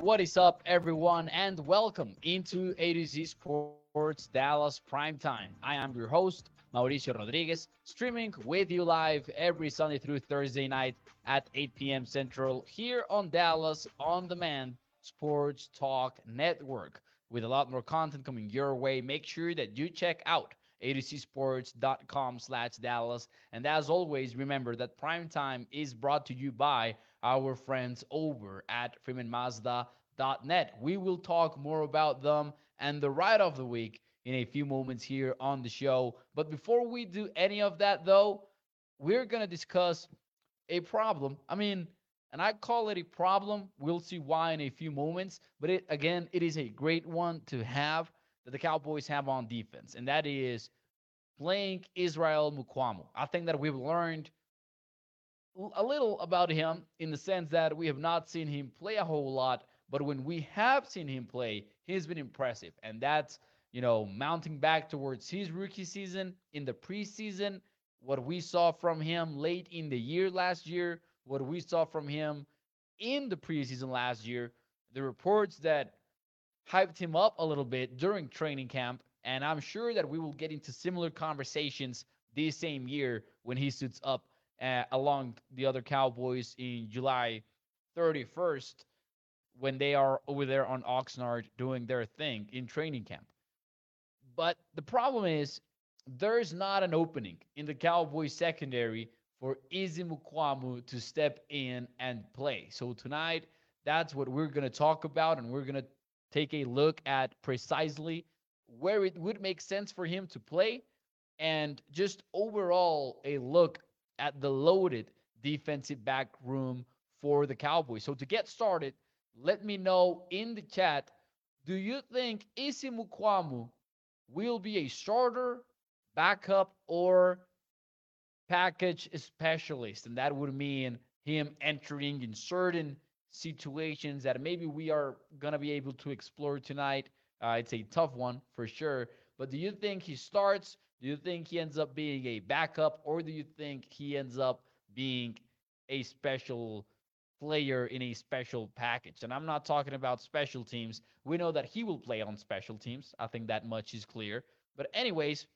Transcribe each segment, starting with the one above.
What is up, everyone, and welcome into A to Z Sports Dallas Primetime. I am your host, Mauricio Rodriguez, streaming with you live every Sunday through Thursday night at 8 p.m. Central here on Dallas On Demand Sports Talk Network. With a lot more content coming your way, make sure that you check out atozsports.com slash Dallas. And as always, remember that Primetime is brought to you by our friends over at freemanmazda.net. We will talk more about them and the ride of the week in a few moments here on the show. But before we do any of that, though, we're going to discuss a problem. I mean, and I call it a problem. We'll see why in a few moments. But it, again, it is a great one to have that the Cowboys have on defense, and that is playing Israel Mukuamu. I think that we've learned a little about him in the sense that we have not seen him play a whole lot, but when we have seen him play, he's been impressive. And that's, you know, mounting back towards his rookie season in the preseason, what we saw from him late in the year last year, what we saw from him in the preseason last year, the reports that hyped him up a little bit during training camp. And I'm sure that we will get into similar conversations this same year when he suits up uh, along the other Cowboys in July 31st when they are over there on Oxnard doing their thing in training camp. But the problem is there's not an opening in the Cowboys secondary for Izzy Mukuamu to step in and play. So tonight, that's what we're going to talk about, and we're going to take a look at precisely where it would make sense for him to play and just overall a look at the loaded defensive back room for the Cowboys. So to get started, let me know in the chat do you think Izzy Mukuamu will be a starter, backup, or package specialist? And that would mean him entering in certain situations that maybe we are going to be able to explore tonight. Uh, it's a tough one for sure. But do you think he starts? Do you think he ends up being a backup? Or do you think he ends up being a special player in a special package? And I'm not talking about special teams. We know that he will play on special teams. I think that much is clear. But, anyways,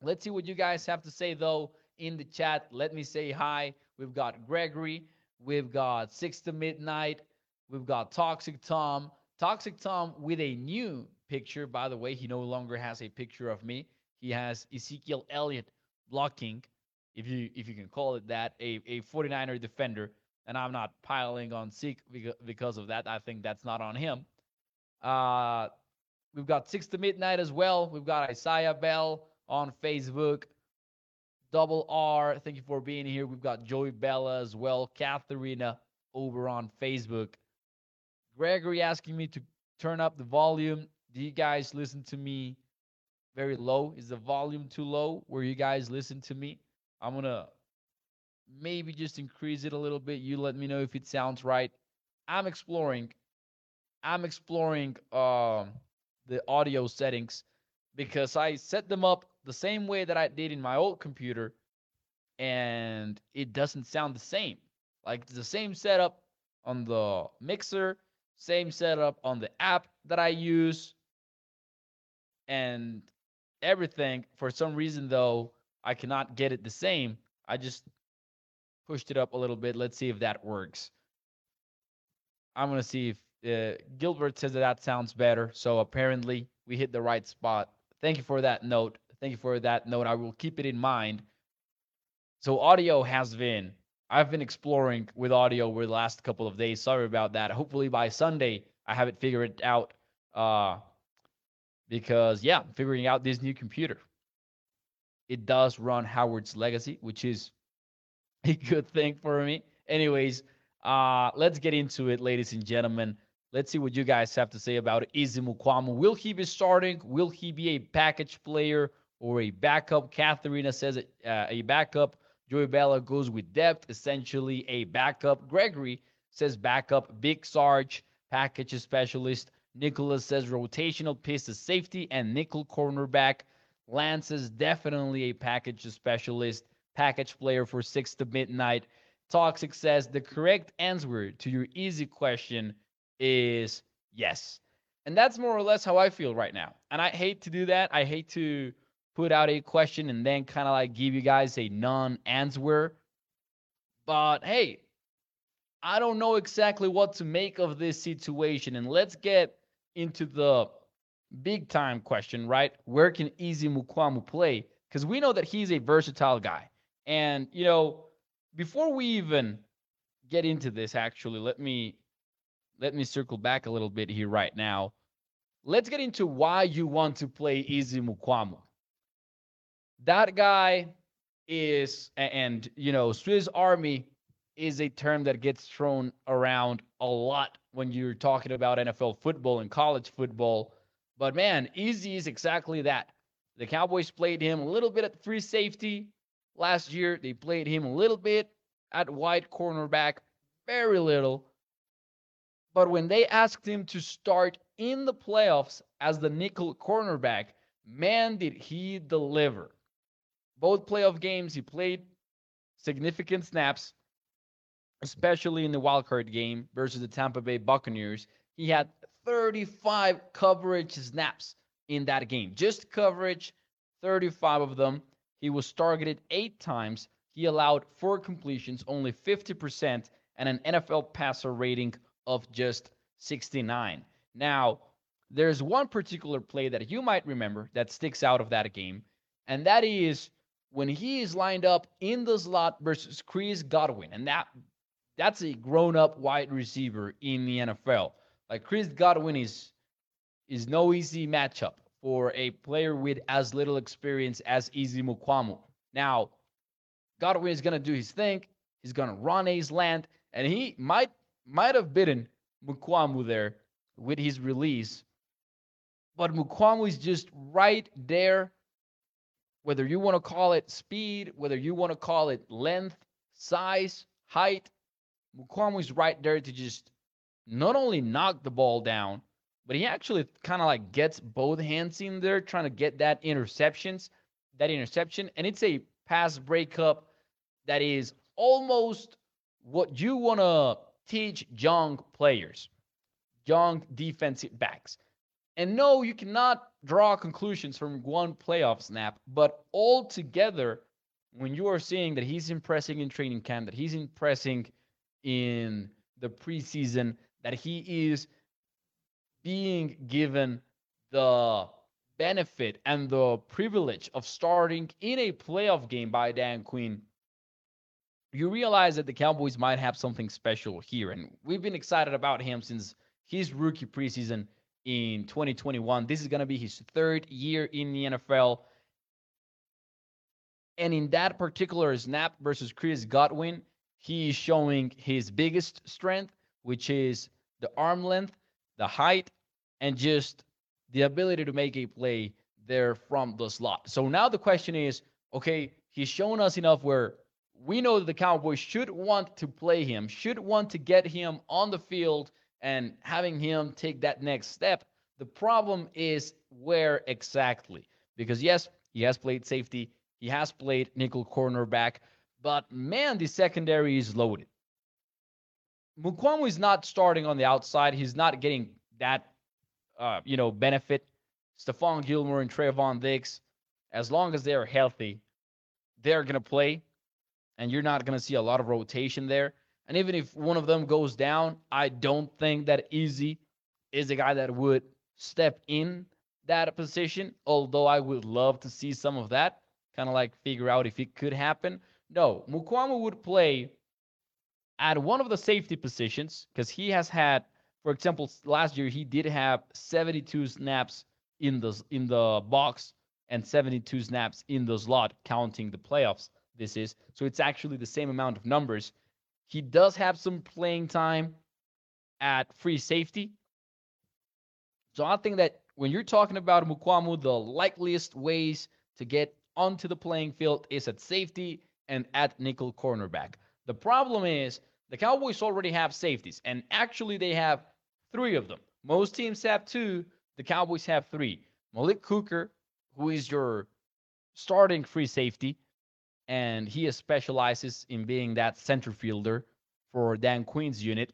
let's see what you guys have to say, though, in the chat. Let me say hi. We've got Gregory. We've got Six to Midnight. We've got Toxic Tom. Toxic Tom with a new picture, by the way. He no longer has a picture of me. He has Ezekiel Elliott blocking, if you if you can call it that, a, a 49er defender. And I'm not piling on Zeke because of that. I think that's not on him. Uh, we've got Six to Midnight as well. We've got Isaiah Bell on Facebook. Double R, thank you for being here. We've got Joey Bella as well. Katharina over on Facebook. Gregory asking me to turn up the volume. Do you guys listen to me very low? Is the volume too low where you guys listen to me? I'm going to maybe just increase it a little bit. You let me know if it sounds right. I'm exploring. I'm exploring um, the audio settings because I set them up the same way that I did in my old computer, and it doesn't sound the same. Like the same setup on the mixer, same setup on the app that I use, and everything. For some reason, though, I cannot get it the same. I just pushed it up a little bit. Let's see if that works. I'm gonna see if uh, Gilbert says that that sounds better. So apparently we hit the right spot. Thank you for that note. Thank you for that note. I will keep it in mind. So audio has been I've been exploring with audio over the last couple of days. Sorry about that. Hopefully by Sunday I have it figured out. Uh, because yeah, I'm figuring out this new computer. It does run Hogwarts Legacy, which is a good thing for me. Anyways, uh, let's get into it, ladies and gentlemen. Let's see what you guys have to say about Izzy Mukuamu. Will he be starting? Will he be a package player? or a backup. Katharina says uh, a backup. Joey Bella goes with depth, essentially a backup. Gregory says backup. Big Sarge, package specialist. Nicholas says rotational piece of safety and nickel cornerback. Lance is definitely a package specialist, package player for six to midnight. Toxic says the correct answer to your easy question is yes. And that's more or less how I feel right now. And I hate to do that. I hate to put out a question and then kind of like give you guys a non answer. But hey, I don't know exactly what to make of this situation. And let's get into the big time question, right? Where can Izzy Mukuamu play? Because we know that he's a versatile guy. And, you know, before we even get into this, actually, let me let me circle back a little bit here right now. Let's get into why you want to play Izzy Mukuamu. That guy is, and you know, Swiss Army is a term that gets thrown around a lot when you're talking about NFL football and college football. But man, Izzy is exactly that. The Cowboys played him a little bit at free safety last year. They played him a little bit at wide cornerback, very little. But when they asked him to start in the playoffs as the nickel cornerback, man, did he deliver. Both playoff games, he played significant snaps, especially in the wildcard game versus the Tampa Bay Buccaneers. He had 35 coverage snaps in that game. Just coverage, 35 of them. He was targeted eight times. He allowed four completions, only 50%, and an NFL passer rating of just 69. Now, there's one particular play that you might remember that sticks out of that game, and that is when he is lined up in the slot versus Chris Godwin, and that that's a grown-up wide receiver in the NFL. Like Chris Godwin is is no easy matchup for a player with as little experience as Izzy Mukuamu. Now, Godwin is gonna do his thing. He's gonna run a slant, and he might might have bitten Mukuamu there with his release. But Mukuamu is just right there. Whether you want to call it speed, whether you want to call it length, size, height, Mukuamu is right there to just not only knock the ball down, but he actually kind of like gets both hands in there trying to get that interceptions, that interception, and it's a pass breakup that is almost what you want to teach young players, young defensive backs. And no, you cannot draw conclusions from one playoff snap, but altogether, when you are seeing that he's impressing in training camp, that he's impressing in the preseason, that he is being given the benefit and the privilege of starting in a playoff game by Dan Quinn you realize that the Cowboys might have something special here. And we've been excited about him since his rookie preseason in 2021. This is going to be his third year in the NFL. And in that particular snap versus Chris Godwin, he is showing his biggest strength, which is the arm length, the height, and just the ability to make a play there from the slot. So now the question is okay, he's shown us enough where we know that the Cowboys should want to play him, should want to get him on the field and having him take that next step. The problem is where exactly? Because yes, he has played safety, he has played nickel cornerback, but man, the secondary is loaded. Mukuamu is not starting on the outside. He's not getting that, uh, you know, benefit. Stephon Gilmore and Trevon Diggs, as long as they're healthy, they're gonna play and you're not going to see a lot of rotation there. And even if one of them goes down, I don't think that Izzy is a guy that would step in that position. Although I would love to see some of that, kind of like figure out if it could happen. No, Mukuamu would play at one of the safety positions because he has had, for example, last year he did have 72 snaps in the in the box and 72 snaps in the slot, counting the playoffs this is. So it's actually the same amount of numbers. He does have some playing time at free safety. So I think that when you're talking about Mukuamu, the likeliest ways to get onto the playing field is at safety and at nickel cornerback. The problem is the Cowboys already have safeties, and actually they have three of them. Most teams have two. The Cowboys have three. Malik Hooker, who is your starting free safety, and he specializes in being that center fielder for Dan Quinn's unit.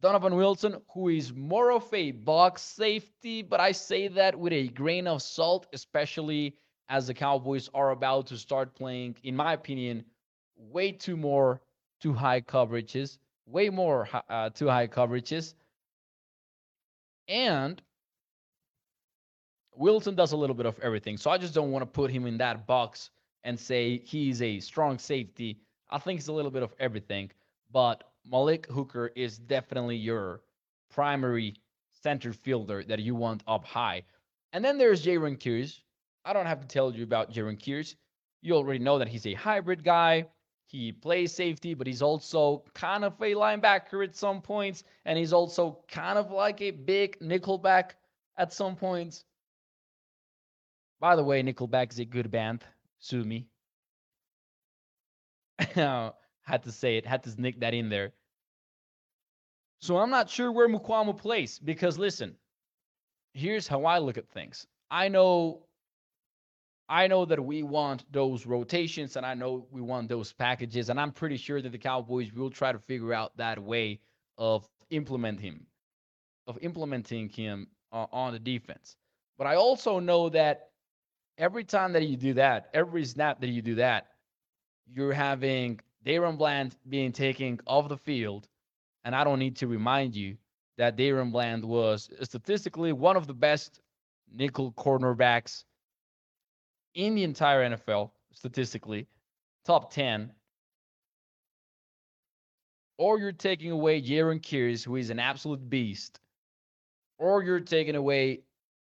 Donovan Wilson, who is more of a box safety, but I say that with a grain of salt, especially as the Cowboys are about to start playing, in my opinion, way too more two high coverages, way more uh, two high coverages. And Wilson does a little bit of everything. So I just don't want to put him in that box and say he's a strong safety. I think it's a little bit of everything. But Malik Hooker is definitely your primary center fielder that you want up high. And then there's Jayron Kearse. I don't have to tell you about Jayron Kearse. You already know that he's a hybrid guy. He plays safety, but he's also kind of a linebacker at some points, and he's also kind of like a big nickelback at some points. By the way, Nickelback is a good band. Sue me. had to say it, had to sneak that in there. So I'm not sure where Mukuamu plays because listen, here's how I look at things. I know I know that we want those rotations and I know we want those packages and I'm pretty sure that the Cowboys will try to figure out that way of implement him of implementing him uh, on the defense. But I also know that every time that you do that, every snap that you do that, you're having DaRon Bland being taken off the field. And I don't need to remind you that DaRon Bland was statistically one of the best nickel cornerbacks in the entire NFL, statistically, top 10. Or you're taking away Jayron Kearse, who is an absolute beast. Or you're taking away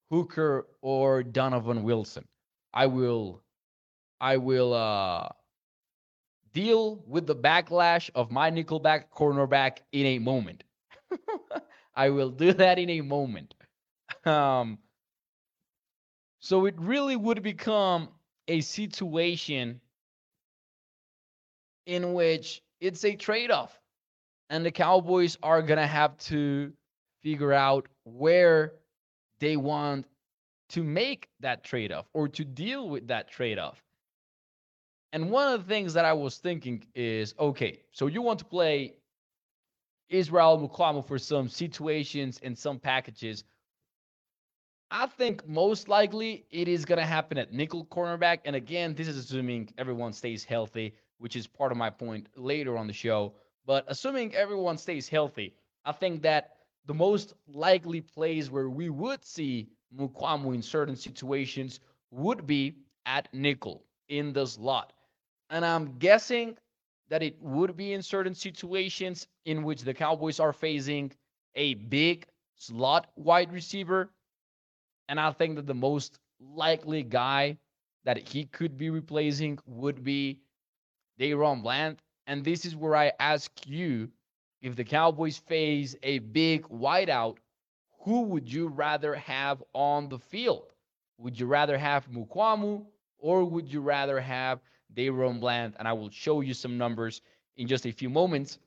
Hooker or Donovan Wilson. I will I will uh deal with the backlash of my nickelback cornerback in a moment. I will do that in a moment. Um, so it really would become a situation in which it's a trade off. And the Cowboys are going to have to figure out where they want to make that trade off or to deal with that trade off. And one of the things that I was thinking is okay, so you want to play Israel Mukuamu for some situations and some packages. I think most likely it is going to happen at nickel cornerback. And again, this is assuming everyone stays healthy, which is part of my point later on the show. But assuming everyone stays healthy, I think that the most likely plays where we would see Mukuamu in certain situations would be at nickel in the slot. And I'm guessing that it would be in certain situations in which the Cowboys are facing a big slot wide receiver. And I think that the most likely guy that he could be replacing would be DaRon Bland. And this is where I ask you if the Cowboys face a big wideout, who would you rather have on the field? Would you rather have Mukuamu or would you rather have DaRon Bland, and I will show you some numbers in just a few moments.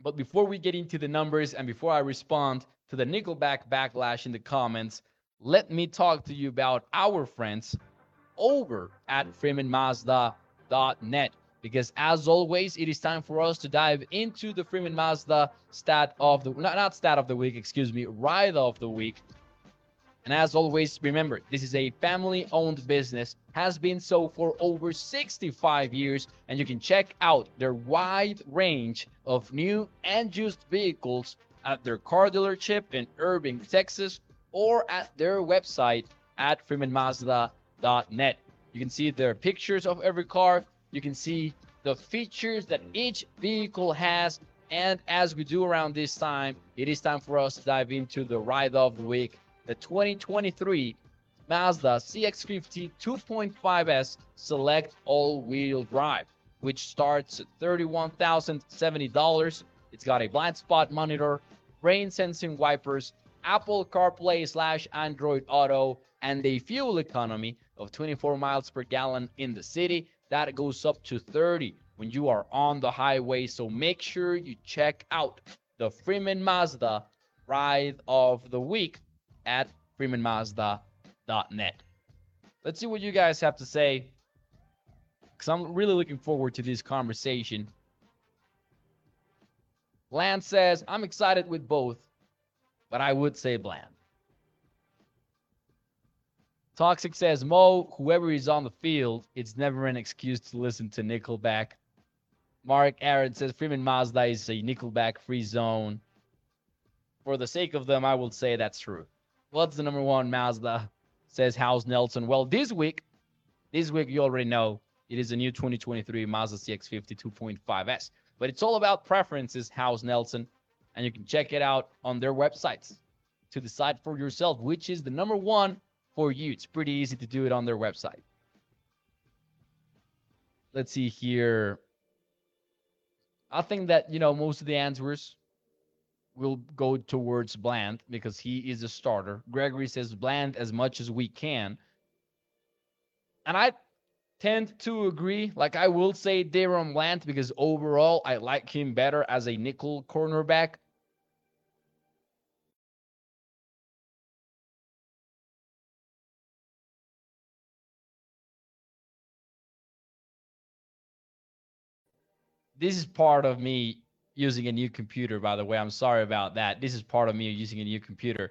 But before we get into the numbers and before I respond to the Nickelback backlash in the comments, let me talk to you about our friends over at FreemanMazda.net. Because as always, it is time for us to dive into the Freeman Mazda stat of the not, not stat of the week, excuse me, ride of the week. And as always, remember, this is a family owned business, has been so for over 65 years, and you can check out their wide range of new and used vehicles at their car dealership in Irving, Texas, or at their website at freemanmazda.net. You can see their pictures of every car, you can see the features that each vehicle has. And as we do around this time, it is time for us to dive into the ride of the week the 2023 Mazda CX-50 2.5S Select All-Wheel Drive, which starts at $31,070. It's got a blind spot monitor, rain sensing wipers, Apple CarPlay slash Android Auto, and a fuel economy of 24 miles per gallon in the city. That goes up to 30 when you are on the highway. So make sure you check out the Freeman Mazda Ride of the Week at freemanmazda.net. Let's see what you guys have to say because I'm really looking forward to this conversation. Bland says, I'm excited with both, but I would say Bland. Toxic says, Mo, whoever is on the field, it's never an excuse to listen to Nickelback. Mark Aaron says, Freeman Mazda is a Nickelback free zone. For the sake of them, I will say that's true. What's the number one Mazda? Says House Nelson. Well, this week, this week you already know it is a new 2023 Mazda CX-50 2.5S. But it's all about preferences, House Nelson, and you can check it out on their websites to decide for yourself which is the number one for you. It's pretty easy to do it on their website. Let's see here. I think that, you know, most of the answers will go towards Bland because he is a starter. Gregory says Bland as much as we can. And I tend to agree. Like I will say DaRon Bland because overall I like him better as a nickel cornerback. This is part of me using a new computer, by the way. I'm sorry about that. This is part of me using a new computer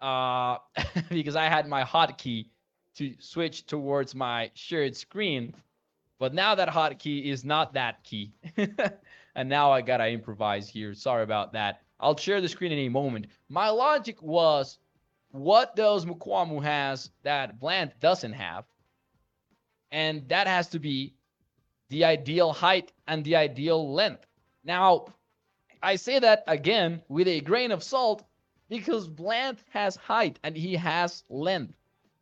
uh, because I had my hotkey to switch towards my shared screen. But now that hotkey is not that key. and now I gotta improvise here. Sorry about that. I'll share the screen in a moment. My logic was what does Mukuamu has that Bland doesn't have? And that has to be the ideal height and the ideal length. Now, I say that again with a grain of salt because Bland has height and he has length.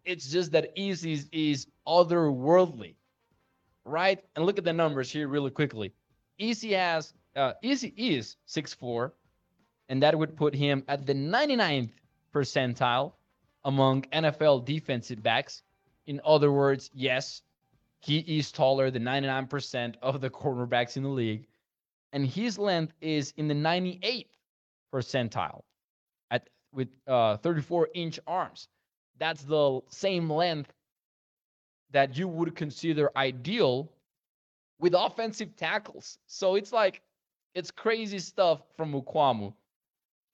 It's just that Easy is, is otherworldly, right? And look at the numbers here really quickly. Easy has uh, Easy is 6'4", and that would put him at the 99th percentile among NFL defensive backs. In other words, yes, he is taller than 99% of the cornerbacks in the league and his length is in the 98th percentile at with uh, 34 inch arms. That's the same length that you would consider ideal with offensive tackles. So it's like it's crazy stuff from Mukuamu.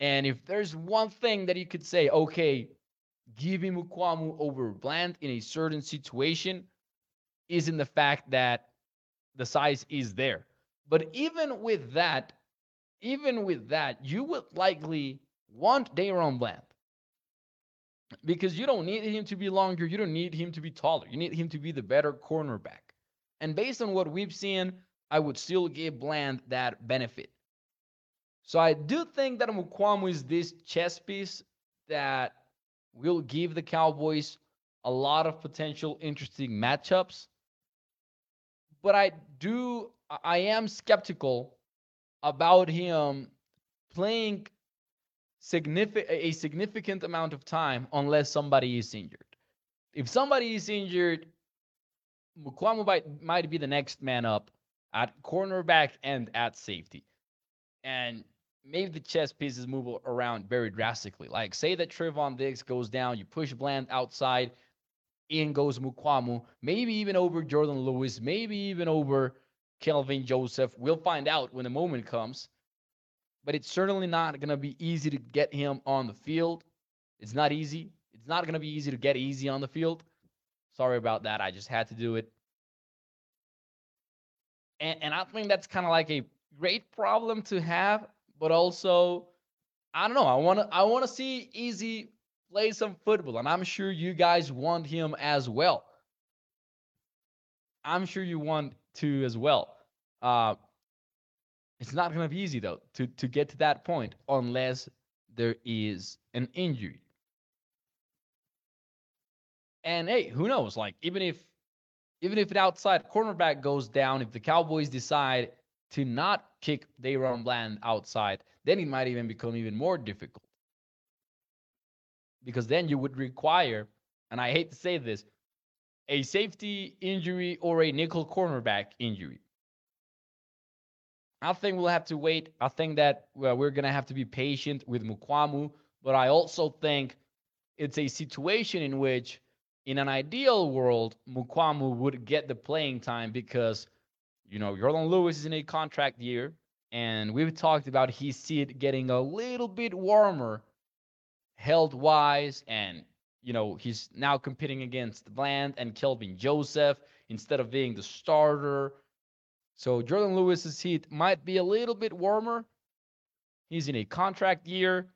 And if there's one thing that you could say, okay, giving Mukuamu over Bland in a certain situation is in the fact that the size is there. But even with that, even with that, you would likely want DaRon Bland because you don't need him to be longer. You don't need him to be taller. You need him to be the better cornerback. And based on what we've seen, I would still give Bland that benefit. So I do think that Mukuamu is this chess piece that will give the Cowboys a lot of potential interesting matchups. But I do I am skeptical about him playing significant a significant amount of time unless somebody is injured. If somebody is injured, Mukuamu might, might be the next man up at cornerback and at safety. And maybe the chess pieces move around very drastically. Like say that Trevon Diggs goes down, you push Bland outside, in goes Mukuamu, maybe even over Jourdan Lewis, maybe even over Kelvin Joseph. We'll find out when the moment comes. But it's certainly not going to be easy to get him on the field. It's not easy. It's not going to be easy to get easy on the field. Sorry about that. I just had to do it. And, and I think that's kind of like a great problem to have, but also, I don't know. I want to I want to see Easy play some football, and I'm sure you guys want him as well. I'm sure you want to as well. Uh, it's not going to be easy though to to get to that point unless there is an injury. And hey, who knows? Like even if even if an outside cornerback goes down, if the Cowboys decide to not kick DaRon Bland outside, then it might even become even more difficult. Because then you would require, and I hate to say this, a safety injury or a nickel cornerback injury. I think we'll have to wait. I think that well, we're going to have to be patient with Mukuamu, but I also think it's a situation in which, in an ideal world, Mukuamu would get the playing time because, you know, Jourdan Lewis is in a contract year And we've talked about his seat getting a little bit warmer health wise. And, you know, he's now competing against Bland and Kelvin Joseph instead of being the starter. So Jourdan Lewis's heat might be a little bit warmer. He's in a contract year.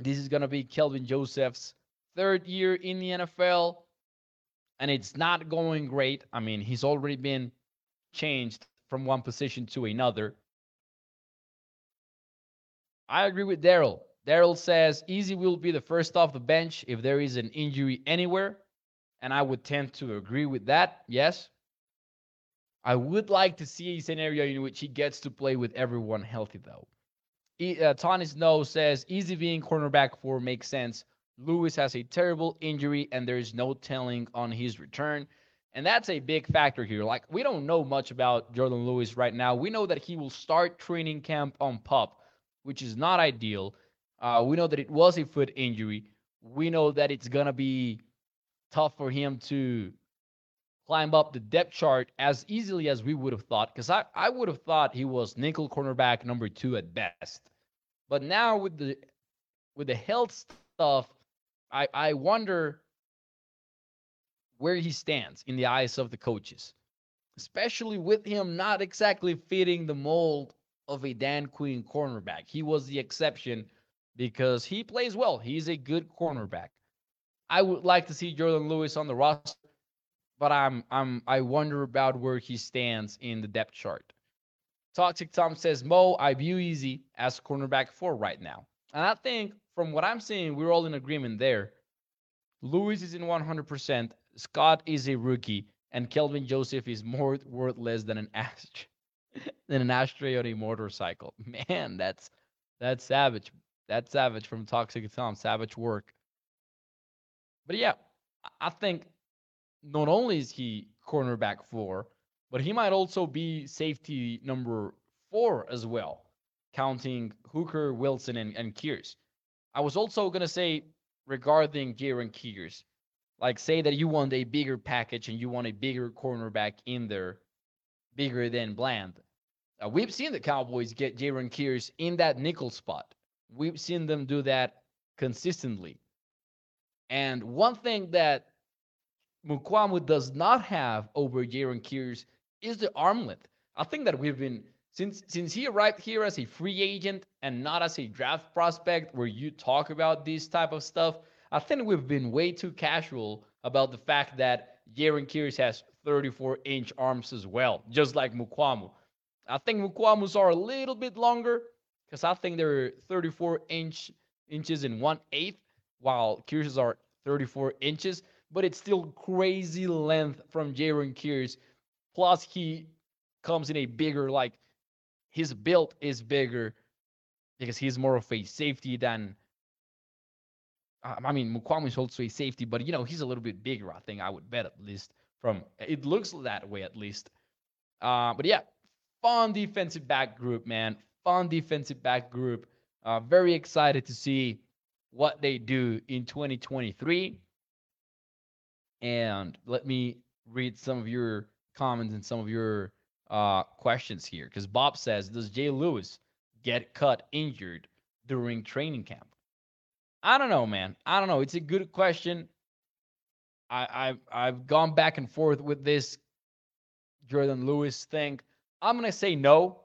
This is going to be Kelvin Joseph's third year in the NFL, and it's not going great. I mean, he's already been changed from one position to another. I agree with Daryl. Daryl says Easy will be the first off the bench if there is an injury anywhere. And I would tend to agree with that. Yes. I would like to see a scenario in which he gets to play with everyone healthy, though. E- uh, Tony Snow says Easy being cornerback four makes sense. Lewis has a terrible injury, and there is no telling on his return. And that's a big factor here. Like, we don't know much about Jourdan Lewis right now. We know that he will start training camp on PUP, which is not ideal. Uh, we know that it was a foot injury. We know that it's going to be tough for him to climb up the depth chart as easily as we would have thought. Because I, I would have thought he was nickel cornerback number two at best. But now with the with the health stuff, I, I wonder where he stands in the eyes of the coaches, especially with him not exactly fitting the mold of a Dan Quinn cornerback. He was the exception because he plays well. He's a good cornerback. I would like to see Jourdan Lewis on the roster, but I'm I'm I wonder about where he stands in the depth chart. Toxic Tom says, Mo, I view Easy as cornerback four right now. And I think from what I'm seeing, we're all in agreement there. Lewis is in 100%. Scott is a rookie, and Kelvin Joseph is more worthless than an ashtray, than an ashtray on a motorcycle. Man, that's that's savage. That's savage from Toxic Tom. Savage work. But yeah, I think not only is he cornerback four, but he might also be safety number four as well, counting Hooker, Wilson, and, and Kearse. I was also gonna say regarding Jayron Kearse, like say that you want a bigger package and you want a bigger cornerback in there, bigger than Bland. Uh, we've seen the Cowboys get Jayron Kearse in that nickel spot. We've seen them do that consistently. And one thing that Mukuamu does not have over Jayron Kearse is the arm length. I think that we've been since since he arrived here as a free agent and not as a draft prospect where you talk about this type of stuff. I think we've been way too casual about the fact that Jayron Kearse has 34 inch arms as well, just like Mukuamu. I think Mukuamu's are a little bit longer because I think they're 34 inch inches and one eighth, while Kearse's are 34 inches. But it's still crazy length from Jayron Kearse. Plus, he comes in a bigger, like his build is bigger because he's more of a safety than I mean, Mukuamu is also a safety, but you know he's a little bit bigger. I think I would bet at least from it looks that way at least. Uh, but yeah, fun defensive back group, man. Fun defensive back group. Uh, very excited to see what they do in 2023. And let me read some of your comments and some of your uh, questions here. Because Bob says, Does Jay Lewis get cut injured during training camp? I don't know, man. I don't know. It's a good question. I, I've I've gone back and forth with this Jourdan Lewis thing. I'm gonna say no.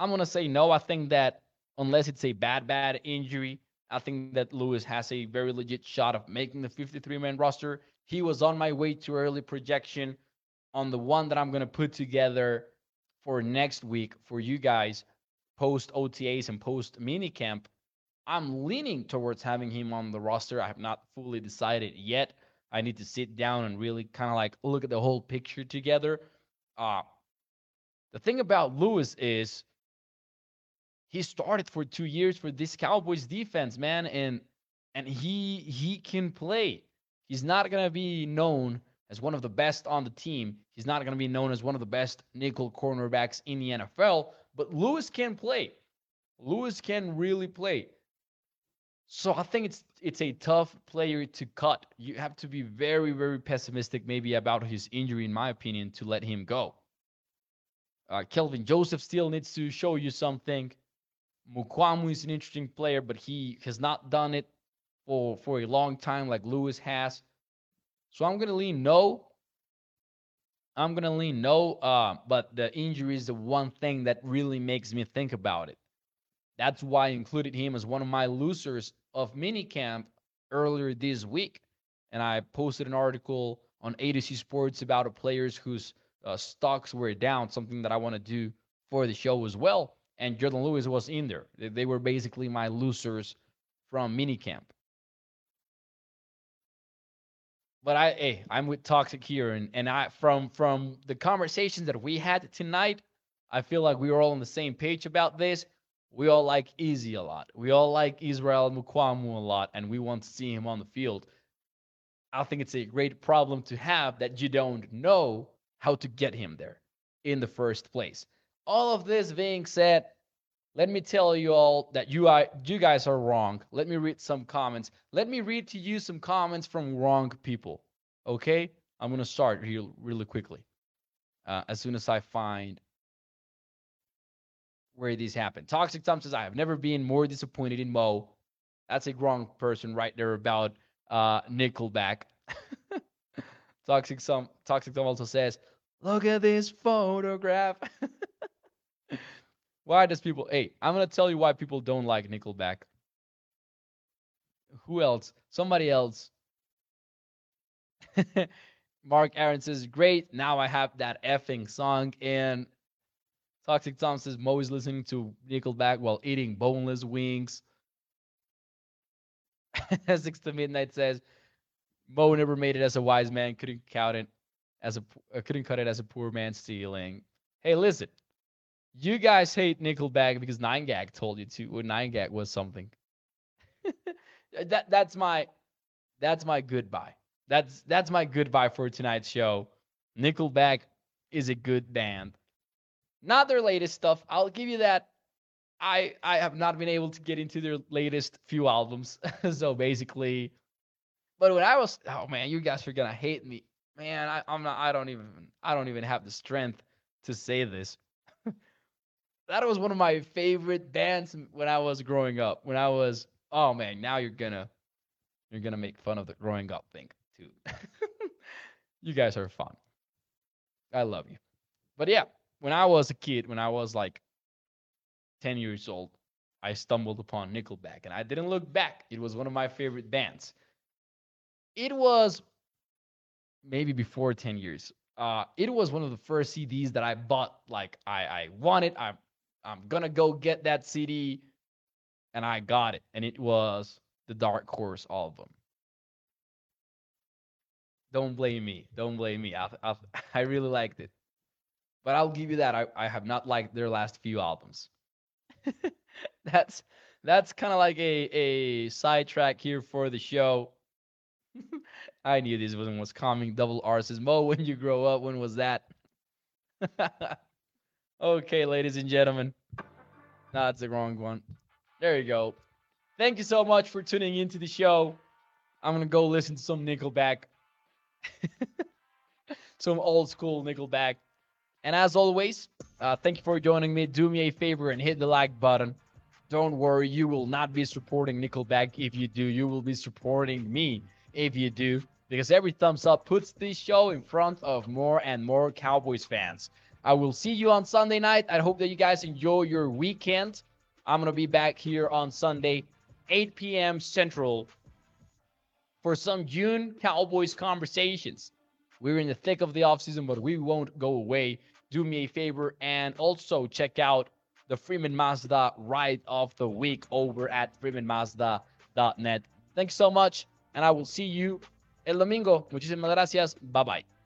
I'm gonna say no. I think that unless it's a bad, bad injury, I think that Lewis has a very legit shot of making the 53 man roster. He was on my way to early projection on the one that I'm gonna put together for next week for you guys post OTAs and post minicamp. I'm leaning towards having him on the roster. I have not fully decided yet. I need to sit down and really kind of like look at the whole picture together. Uh, the thing about Lewis is he started for two years for this Cowboys defense, man, and and he he can play. He's not gonna be known as one of the best on the team. He's not gonna be known as one of the best nickel cornerbacks in the NFL, but Lewis can play. Lewis can really play. So I think it's it's a tough player to cut. You have to be very very pessimistic maybe about his injury in my opinion to let him go. Uh, Kelvin Joseph still needs to show you something. Mukuamu is an interesting player, but he has not done it for for a long time like Lewis has. So I'm gonna lean no. I'm gonna lean no. Uh, but the injury is the one thing that really makes me think about it. That's why I included him as one of my losers of minicamp earlier this week. And I posted an article on A to Z Sports about a players whose uh, stocks were down, something that I want to do for the show as well. And Jourdan Lewis was in there. They, they were basically my losers from minicamp. But I, hey, I'm with Toxic here, and and I from from the conversations that we had tonight, I feel like we were all on the same page about this. We all like Easy a lot. We all like Israel Mukuamu a lot, and we want to see him on the field. I think it's a great problem to have that you don't know how to get him there in the first place. All of this being said, let me tell you all that you are you guys are wrong. Let me read some comments. Let me read to you some comments from wrong people. Okay? I'm gonna start here really quickly. Uh, as soon as I find where these happen. Toxic Tom says, I have never been more disappointed in Mo. That's a wrong person right there about uh, Nickelback. Toxic Tom, Toxic Tom also says, look at this photograph. why does people, hey, I'm to tell you why people don't like Nickelback. Who else? Somebody else. Mark Aaron says, great. Now I have that effing song And Toxic Tom says Mo is listening to Nickelback while eating boneless wings. Six to Midnight says Mo never made it as a wise man, couldn't count it as a uh, couldn't cut it as a poor man stealing. Hey, listen, you guys hate Nickelback because Nine Gag told you to, or Nine Gag was something. that that's my that's my goodbye. That's that's my goodbye for tonight's show. Nickelback is a good band. Not their latest stuff. I'll give you that. I I have not been able to get into their latest few albums. so basically, but when I was oh man, you guys are gonna hate me. Man, I, I'm not I don't even I don't even have the strength to say this. that was one of my favorite bands when I was growing up. When I was oh man, now you're gonna you're gonna make fun of the growing up thing too. you guys are fun. I love you. But yeah, when I was a kid, when I was like 10 years old, I stumbled upon Nickelback and I didn't look back. It was one of my favorite bands. It was maybe before 10 years. Uh, it was one of the first CDs that I bought. Like I, I wanted, I'm, I'm gonna go get that CD, and I got it, and it was the Dark Horse album. Don't blame me. Don't blame me. I, I, I really liked it. But I'll give you that. I, I have not liked their last few albums. that's that's kind of like a, a sidetrack here for the show. I knew this one was coming. Double R says, Mo, when you grow up, when was that? okay, ladies and gentlemen. That's the wrong one. There you go. Thank you so much for tuning into the show. I'm going to go listen to some Nickelback. some old school Nickelback. And as always, uh, thank you for joining me. Do me a favor and hit the like button. Don't worry, you will not be supporting Nickelback if you do. You will be supporting me if you do. Because every thumbs up puts this show in front of more and more Cowboys fans. I will see you on Sunday night. I hope that you guys enjoy your weekend. I'm going to be back here on Sunday, 8 p.m. Central, for some June Cowboys conversations. We're in the thick of the offseason, but we won't go away do me a favor and also check out the Freeman Mazda ride of the week over at freemanmazda.net. Thanks so much, and I will see you el domingo. Muchísimas gracias. Bye bye.